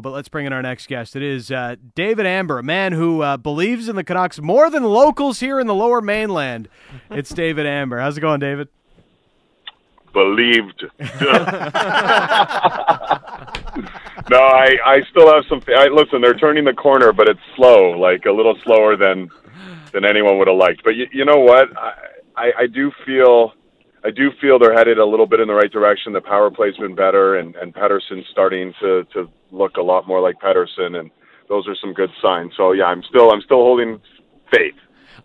But let's bring in our next guest. It is uh, David Amber, a man who uh, believes in the Canucks more than locals here in the lower mainland. It's David Amber. How's it going, David? Believed. no, I I still have some. I, listen, they're turning the corner, but it's slow, like a little slower than than anyone would have liked. But you, you know what? I, I I do feel I do feel they're headed a little bit in the right direction. The power play's been better, and and Pettersson's starting to to look a lot more like Pettersson, and those are some good signs. So yeah, I'm still I'm still holding faith.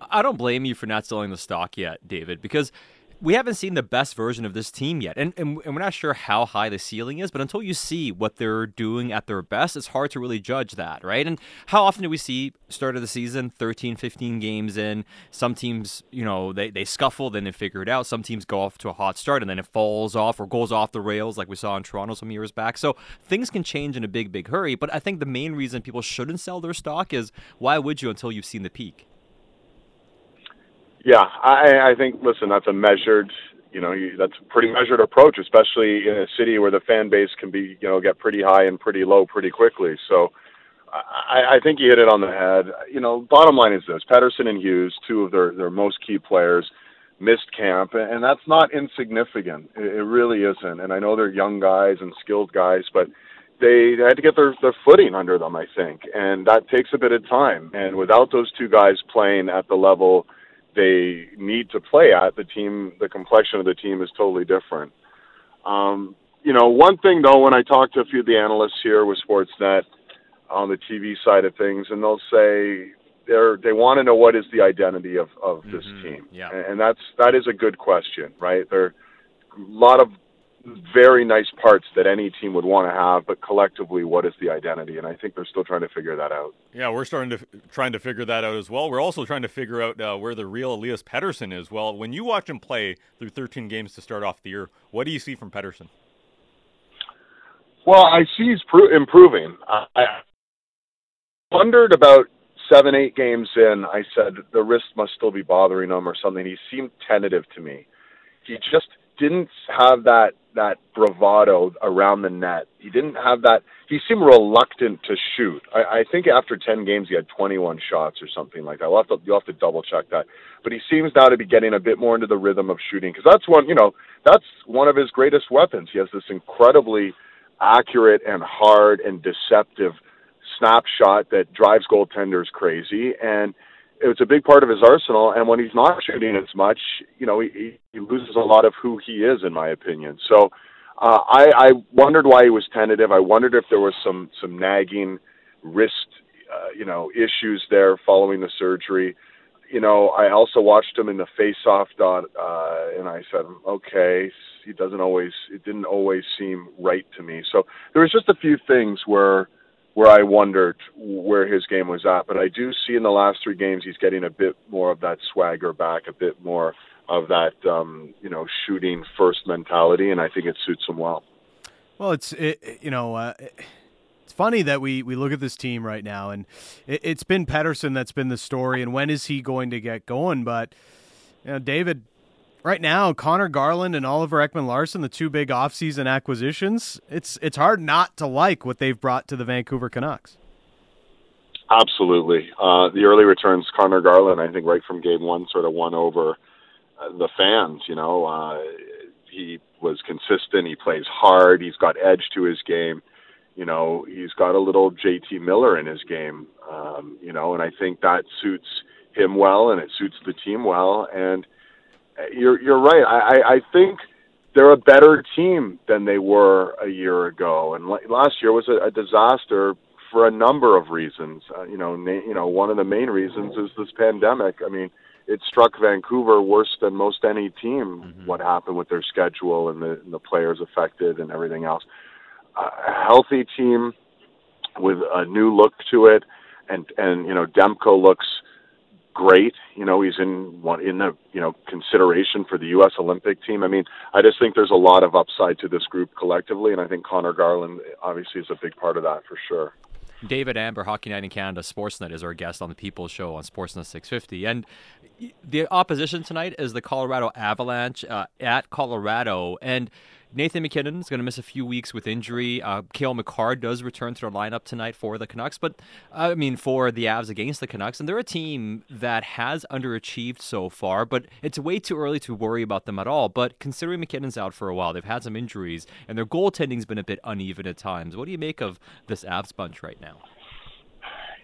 I don't blame you for not selling the stock yet, David, because we haven't seen the best version of this team yet. And, and, and, we're not sure how high the ceiling is, but until you see what they're doing at their best, it's hard to really judge that, right? And how often do we see start of the season, 13, 15 games in, some teams, you know, they, they scuffle, then they figure it out. Some teams go off to a hot start and then it falls off or goes off the rails like we saw in Toronto some years back. So things can change in a big, big hurry. But I think the main reason people shouldn't sell their stock is why would you until you've seen the peak? Yeah, I, I think. Listen, that's a measured, you know, you, that's a pretty measured approach, especially in a city where the fan base can be, you know, get pretty high and pretty low pretty quickly. So, I, I think you hit it on the head. You know, bottom line is this: Pettersson and Hughes, two of their their most key players, missed camp, and that's not insignificant. It, it really isn't. And I know they're young guys and skilled guys, but they had to get their their footing under them, I think, and that takes a bit of time. And without those two guys playing at the level they need to play at, the team, the complexion of the team is totally different. Um, you know, one thing though, when I talk to a few of the analysts here with Sportsnet on the TV side of things, and they'll say they're they want to know what is the identity of of this mm-hmm. team, yeah. and that's that is a good question, right? There are a lot of very nice parts that any team would want to have, but collectively, what is the identity? And I think they're still trying to figure that out. Yeah, we're starting to trying to figure that out as well. We're also trying to figure out uh, where the real Elias Pettersson is. Well, when you watch him play through 13 games to start off the year, what do you see from Pettersson? Well, I see he's pro- improving. I wondered about seven, eight games in. I said the wrist must still be bothering him or something. He seemed tentative to me. He just didn't have that that bravado around the net. He didn't have that. He seemed reluctant to shoot. I, I think after ten games he had 21 shots or something like that. We'll have to you'll have to double check that. But he seems now to be getting a bit more into the rhythm of shooting because that's one you know that's one of his greatest weapons. He has this incredibly accurate and hard and deceptive snapshot that drives goaltenders crazy and it's a big part of his arsenal. And when he's not shooting as much, you know, he, he loses a lot of who he is, in my opinion. So uh, I, I wondered why he was tentative. I wondered if there was some some nagging wrist, uh, you know, issues there following the surgery. You know, I also watched him in the face-off dot, uh, and I said, okay, he doesn't always. It didn't always seem right to me. So there was just a few things where where I wondered where his game was at. But I do see in the last three games he's getting a bit more of that swagger back, a bit more of that um, you know shooting first mentality, and I think it suits him well. Well, it's it, you know. Uh, it's funny that we, we look at this team right now, and it, it's been Pettersson that's been the story, and when is he going to get going? But you know, David, right now, Conor Garland and Oliver Ekman Larsson, the two big offseason acquisitions, it's it's hard not to like what they've brought to the Vancouver Canucks. Absolutely. Uh, the early returns, Conor Garland, I think right from game one sort of won over uh, the fans. You know, uh, he was consistent. He plays hard. He's got edge to his game. You know, he's got a little JT Miller in his game. Um, you know, and I think that suits him well, and it suits the team well. And you're you're right. I, I think they're a better team than they were a year ago, and last year was a, a disaster for a number of reasons. Uh, you know, na- you know, one of the main reasons is this pandemic. I mean, it struck Vancouver worse than most any team. Mm-hmm. What happened with their schedule and the, and the players affected and everything else. Uh, a healthy team with a new look to it, and and you know, Demko looks great. You know, he's in one in the you know consideration for the U.S. Olympic team. I mean, I just think there's a lot of upside to this group collectively, and I think Conor Garland obviously is a big part of that for sure. David Amber, Hockey Night in Canada, Sportsnet is our guest on the People's Show on Sportsnet 650, and the opposition tonight is the Colorado Avalanche uh, at Colorado, and Nathan MacKinnon is going to miss a few weeks with injury. Uh, Cale Makar does return to the lineup tonight for the Canucks, but uh, I mean for the Avs against the Canucks, and they're a team that has underachieved so far. But it's way too early to worry about them at all. But considering MacKinnon's out for a while, they've had some injuries, and their goaltending's been a bit uneven at times. What do you make of this Avs bunch right now?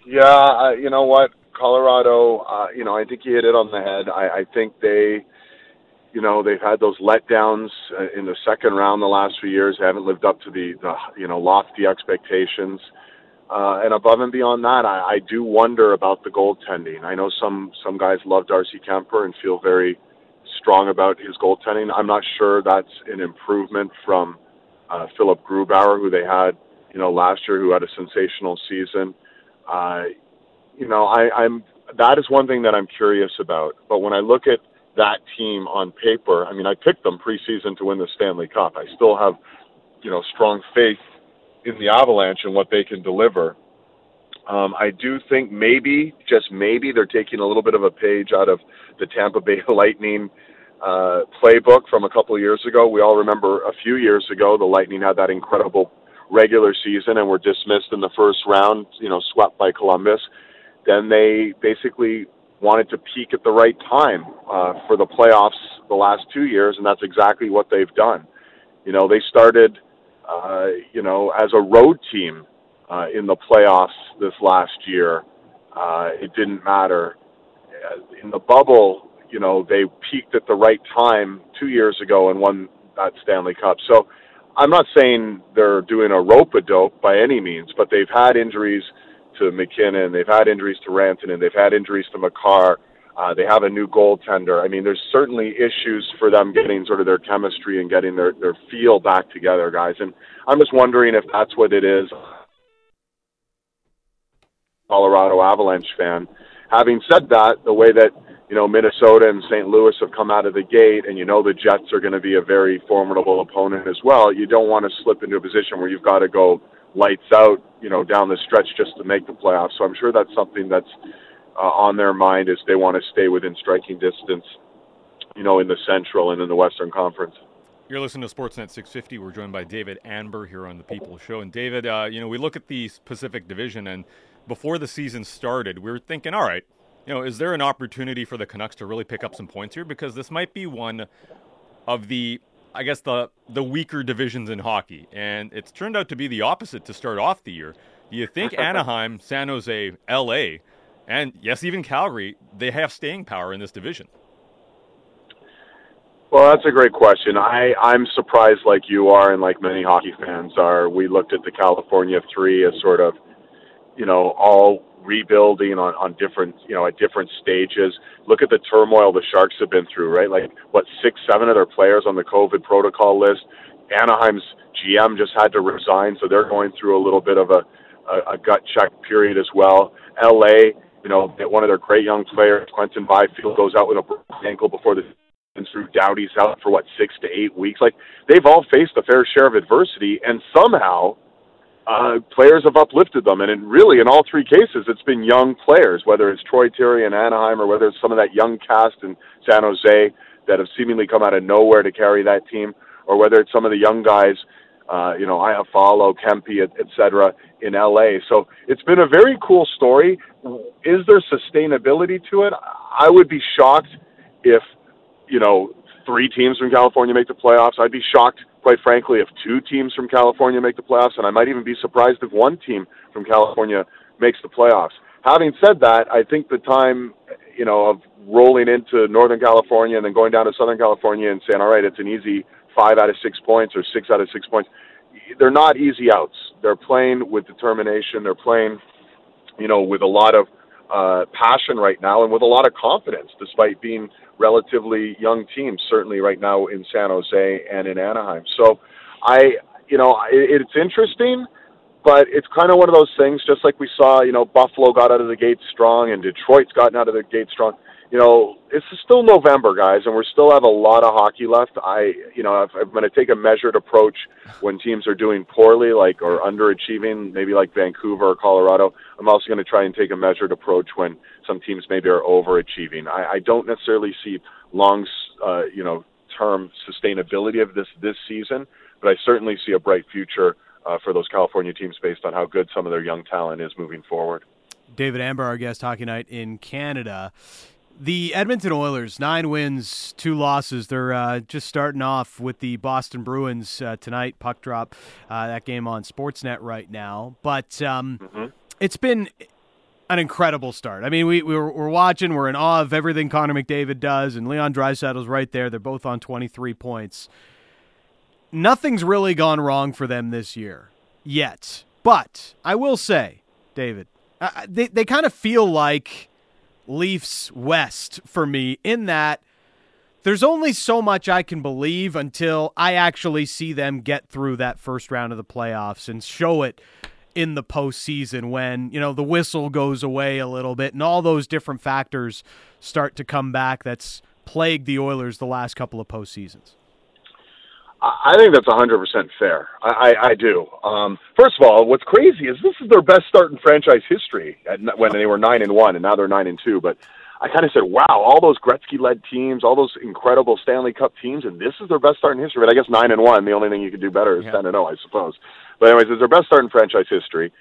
Yeah, uh, you know what, Colorado. Uh, you know, I think you hit it on the head. I, I think they you know they've had those letdowns uh, in the second round the last few years. They haven't lived up to the, the you know lofty expectations. Uh, and above and beyond that, I, I do wonder about the goaltending. I know some some guys love Darcy Kuemper and feel very strong about his goaltending. I'm not sure that's an improvement from uh, Philipp Grubauer, who they had you know last year, who had a sensational season. Uh, you know, I, I'm that is one thing that I'm curious about. But when I look at that team on paper. I mean, I picked them preseason to win the Stanley Cup. I still have, you know, strong faith in the Avalanche and what they can deliver. Um, I do think maybe, just maybe, they're taking a little bit of a page out of the Tampa Bay Lightning uh, playbook from a couple of years ago. We all remember a few years ago the Lightning had that incredible regular season and were dismissed in the first round, you know, swept by Columbus. Then they basically wanted to peak at the right time uh, for the playoffs the last two years, and that's exactly what they've done. You know, they started, uh, you know, as a road team uh, in the playoffs this last year. Uh, it didn't matter. Uh, in the bubble, you know, they peaked at the right time two years ago and won that Stanley Cup. So I'm not saying they're doing a rope a dope by any means, but they've had injuries to MacKinnon. They've had injuries to Rantanen. And they've had injuries to Makar. Uh, they have a new goaltender. I mean, there's certainly issues for them getting sort of their chemistry and getting their, their feel back together, guys. And I'm just wondering if that's what it is. Colorado Avalanche fan. Having said that, the way that you know Minnesota and St. Louis have come out of the gate, and you know the Jets are going to be a very formidable opponent as well. You don't want to slip into a position where you've got to go lights out, you know, down the stretch just to make the playoffs. So I'm sure that's something that's uh, on their mind is they want to stay within striking distance, you know, in the Central and in the Western Conference. You're listening to Sportsnet 650. We're joined by David Amber here on the People Show. And David, uh, you know, we look at the Pacific Division, and before the season started, we were thinking, all right, you know, is there an opportunity for the Canucks to really pick up some points here? Because this might be one of the I guess the the weaker divisions in hockey, and it's turned out to be the opposite to start off the year. Do you think Anaheim, San Jose, L.A., and yes, even Calgary, they have staying power in this division? Well, that's a great question. I I'm surprised, like you are, and like many hockey fans are. We looked at the California Three as sort of, you know, all rebuilding on, on different, you know, at different stages. Look at the turmoil the Sharks have been through, right? Like, what, six, seven of their players on the COVID protocol list. Anaheim's GM just had to resign, so they're going through a little bit of a, a, a gut check period as well. LA, you know, one of their great young players, Quinton Byfield, goes out with a broken ankle before the through Doughty's out for what six to eight weeks. Like they've all faced a fair share of adversity, and somehow uh, players have uplifted them. And in, really, in all three cases, it's been young players, whether it's Troy Terry in Anaheim or whether it's some of that young cast in San Jose that have seemingly come out of nowhere to carry that team, or whether it's some of the young guys, uh, you know, Iafallo, Kempe, et, et cetera, in LA. So it's been a very cool story. Is there sustainability to it? I would be shocked if, you know, three teams from California make the playoffs. I'd be shocked quite frankly, if two teams from California make the playoffs, and I might even be surprised if one team from California makes the playoffs. Having said that, I think the time, you know, of rolling into Northern California and then going down to Southern California and saying, all right, it's an easy five out of six points or six out of six points, they're not easy outs. They're playing with determination. They're playing, you know, with a lot of uh, passion right now and with a lot of confidence, despite being relatively young teams, certainly right now in San Jose and in Anaheim. So I, you know, it, it's interesting, but it's kind of one of those things, just like we saw, you know, Buffalo got out of the gate strong and Detroit's gotten out of the gate strong. You know, it's still November, guys, and we still have a lot of hockey left. I, you know, if I'm going to take a measured approach when teams are doing poorly, like or underachieving, maybe like Vancouver or Colorado. I'm also going to try and take a measured approach when some teams maybe are overachieving. I, I don't necessarily see long, uh, you know, term sustainability of this this season, but I certainly see a bright future uh, for those California teams based on how good some of their young talent is moving forward. David Amber, our guest, hockey night in Canada. The Edmonton Oilers, nine wins, two losses. They're uh, just starting off with the Boston Bruins uh, tonight. Puck drop uh, that game on Sportsnet right now. But um, mm-hmm. it's been an incredible start. I mean, we, we are we're watching, we're in awe of everything Connor McDavid does, and Leon Draisaitl's right there. They're both on 23 points. Nothing's really gone wrong for them this year yet. But I will say, David, uh, they, they kind of feel like Leafs West for me in that there's only so much I can believe until I actually see them get through that first round of the playoffs and show it in the postseason when, you know, the whistle goes away a little bit and all those different factors start to come back that's plagued the Oilers the last couple of postseasons. I think that's 100% fair. I, I, I do. Um, first of all, what's crazy is this is their best start in franchise history at, when they were nine and one, and now they're nine and two. But I kind of said, wow, all those Gretzky-led teams, all those incredible Stanley Cup teams, and this is their best start in history. But I guess nine and one. The only thing you could do better is ten and zero, I suppose. But anyways, it's their best start in franchise history.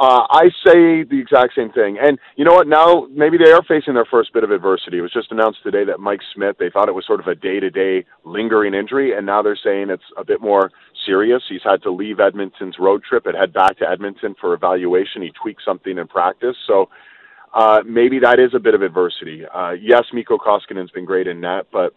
Uh, I say the exact same thing. And you know what? Now maybe they are facing their first bit of adversity. It was just announced today that Mike Smith, they thought it was sort of a day to day lingering injury, and now they're saying it's a bit more serious. He's had to leave Edmonton's road trip and head back to Edmonton for evaluation. He tweaked something in practice. So uh, maybe that is a bit of adversity. Uh, yes, Mikko Koskinen's been great in net, but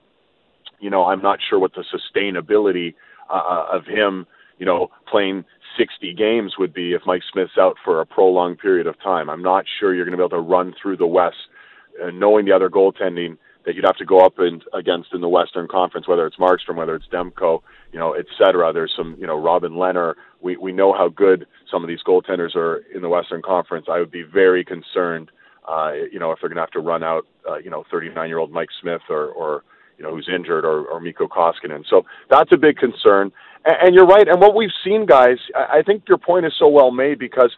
you know, I'm not sure what the sustainability uh, of him, you know, playing 60 games would be if Mike Smith's out for a prolonged period of time. I'm not sure you're going to be able to run through the West, uh, knowing the other goaltending that you'd have to go up and against in the Western Conference, whether it's Markstrom, whether it's Demko, you know, et cetera. There's some, you know, Robin Lehner. We we know how good some of these goaltenders are in the Western Conference. I would be very concerned, uh, you know, if they're going to have to run out, uh, you know, 39 year old Mike Smith or or you know who's injured or, or Mikko Koskinen. So that's a big concern. And, and you're right. And what we've seen, guys, I, I think your point is so well made because,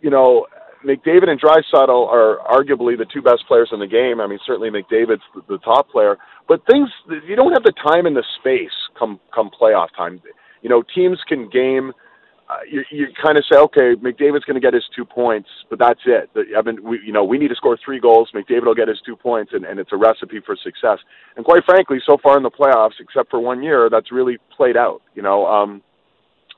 you know, McDavid and Draisaitl are arguably the two best players in the game. I mean, certainly McDavid's the, the top player, but things you don't have the time and the space come come playoff time. You know, teams can game uh, you, you kind of say, okay, McDavid's going to get his two points, but that's it. I mean, we, you know, we need to score three goals. McDavid will get his two points, and, and it's a recipe for success. And quite frankly, so far in the playoffs, except for one year, that's really played out. You know, um,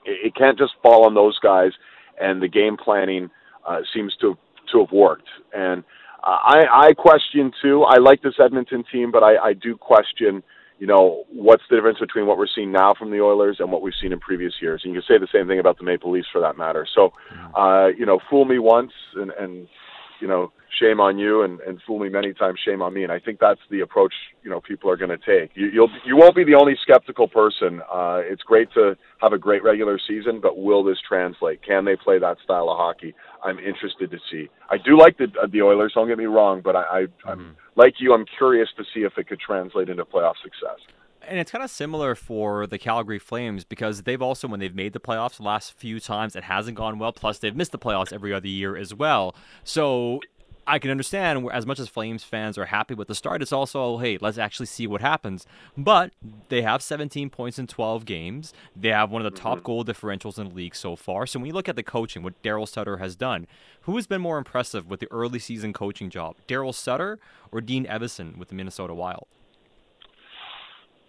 it, it can't just fall on those guys, and the game planning uh, seems to to have worked. And uh, I, I question too. I like this Edmonton team, but I, I do question you know, what's the difference between what we're seeing now from the Oilers and what we've seen in previous years? And you can say the same thing about the Maple Leafs for that matter. So, mm-hmm. uh, you know, fool me once and, and you know, shame on you, and, and fool me many times, shame on me. And I think that's the approach, you know, people are going to take. You, you'll, you won't be the only skeptical person. Uh, it's great to have a great regular season, but will this translate? Can they play that style of hockey? I'm interested to see. I do like the the Oilers. Don't get me wrong, but I, I I'm mm-hmm. like you. I'm curious to see if it could translate into playoff success. And it's kind of similar for the Calgary Flames because they've also, when they've made the playoffs the last few times, it hasn't gone well. Plus, they've missed the playoffs every other year as well. So I can understand as much as Flames fans are happy with the start, it's also, hey, let's actually see what happens. But they have 17 points in 12 games. They have one of the top mm-hmm. goal differentials in the league so far. So when you look at the coaching, what Daryl Sutter has done, who has been more impressive with the early season coaching job, Daryl Sutter or Dean Evason with the Minnesota Wild?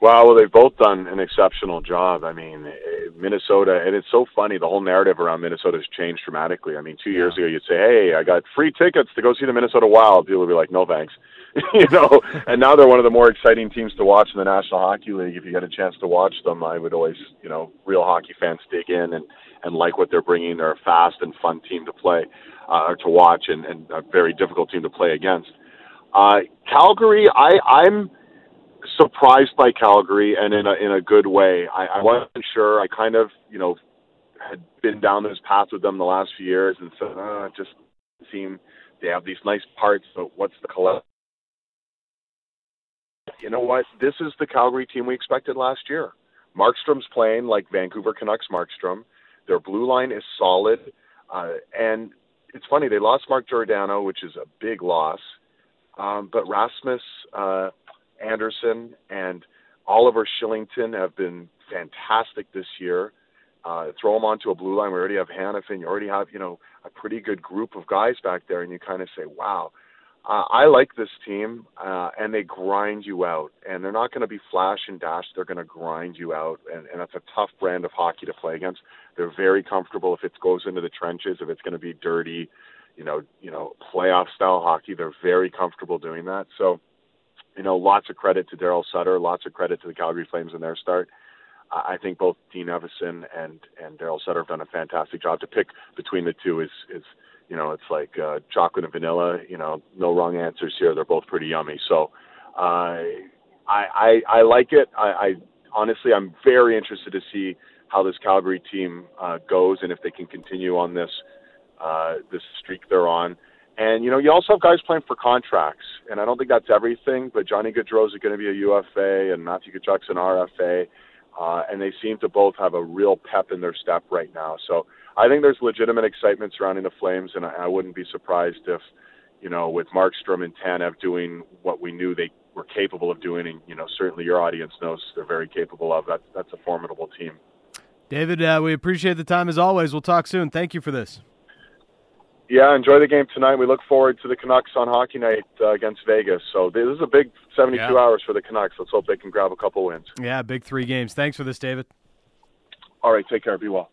Well, well, they've both done an exceptional job. I mean, eh, Minnesota, and it's so funny. The whole narrative around Minnesota has changed dramatically. I mean, two years ago, you'd say, "Hey, I got free tickets to go see the Minnesota Wild." People would be like, "No, thanks," you know. and now they're one of the more exciting teams to watch in the National Hockey League. If you get a chance to watch them, I would always, you know, real hockey fans dig in and and like what they're bringing. They're a fast and fun team to play uh, or to watch, and, and a very difficult team to play against. Uh, Calgary, I, I'm surprised by Calgary and in a in a good way. I, I wasn't sure. I kind of you know had been down this path with them the last few years and said, uh, it just seem they have these nice parts, but what's the collect? You know what? This is the Calgary team we expected last year. Markstrom's playing like Vancouver Canucks Markstrom. Their blue line is solid, uh, and it's funny they lost Mark Giordano, which is a big loss. Um, but Rasmus uh, Andersson and Oliver Kylington have been fantastic this year. Uh, throw them onto a blue line. We already have Hanifin. You already have, you know, a pretty good group of guys back there, and you kind of say, wow. Uh, I like this team, uh, and they grind you out. And they're not going to be flash and dash. They're going to grind you out, and, and that's a tough brand of hockey to play against. They're very comfortable if it goes into the trenches, if it's going to be dirty, you know, you know, playoff style hockey. They're very comfortable doing that. So, you know, lots of credit to Daryl Sutter, lots of credit to the Calgary Flames in their start. I think both Dean Evason and and Daryl Sutter have done a fantastic job. To pick between the two is is you know it's like uh, chocolate and vanilla. You know, no wrong answers here. They're both pretty yummy. So uh, I, I I like it. I, I honestly I'm very interested to see how this Calgary team uh, goes and if they can continue on this uh, this streak they're on. And you know, you also have guys playing for contracts, and I don't think that's everything. But Johnny Gaudreau is going to be a UFA, and Matthew Tkachuk's an RFA uh, and they seem to both have a real pep in their step right now. So I think there's legitimate excitement surrounding the Flames, and I, I wouldn't be surprised if, you know, with Markstrom and Tanev doing what we knew they were capable of doing, and you know, certainly your audience knows they're very capable of. That that's a formidable team. David, uh, we appreciate the time as always. We'll talk soon. Thank you for this. Yeah, enjoy the game tonight. We look forward to the Canucks on Hockey Night uh, against Vegas. So this is a big 72 yeah. hours for the Canucks. Let's hope they can grab a couple wins. Yeah, big three games. Thanks for this, David. All right, take care. Be well.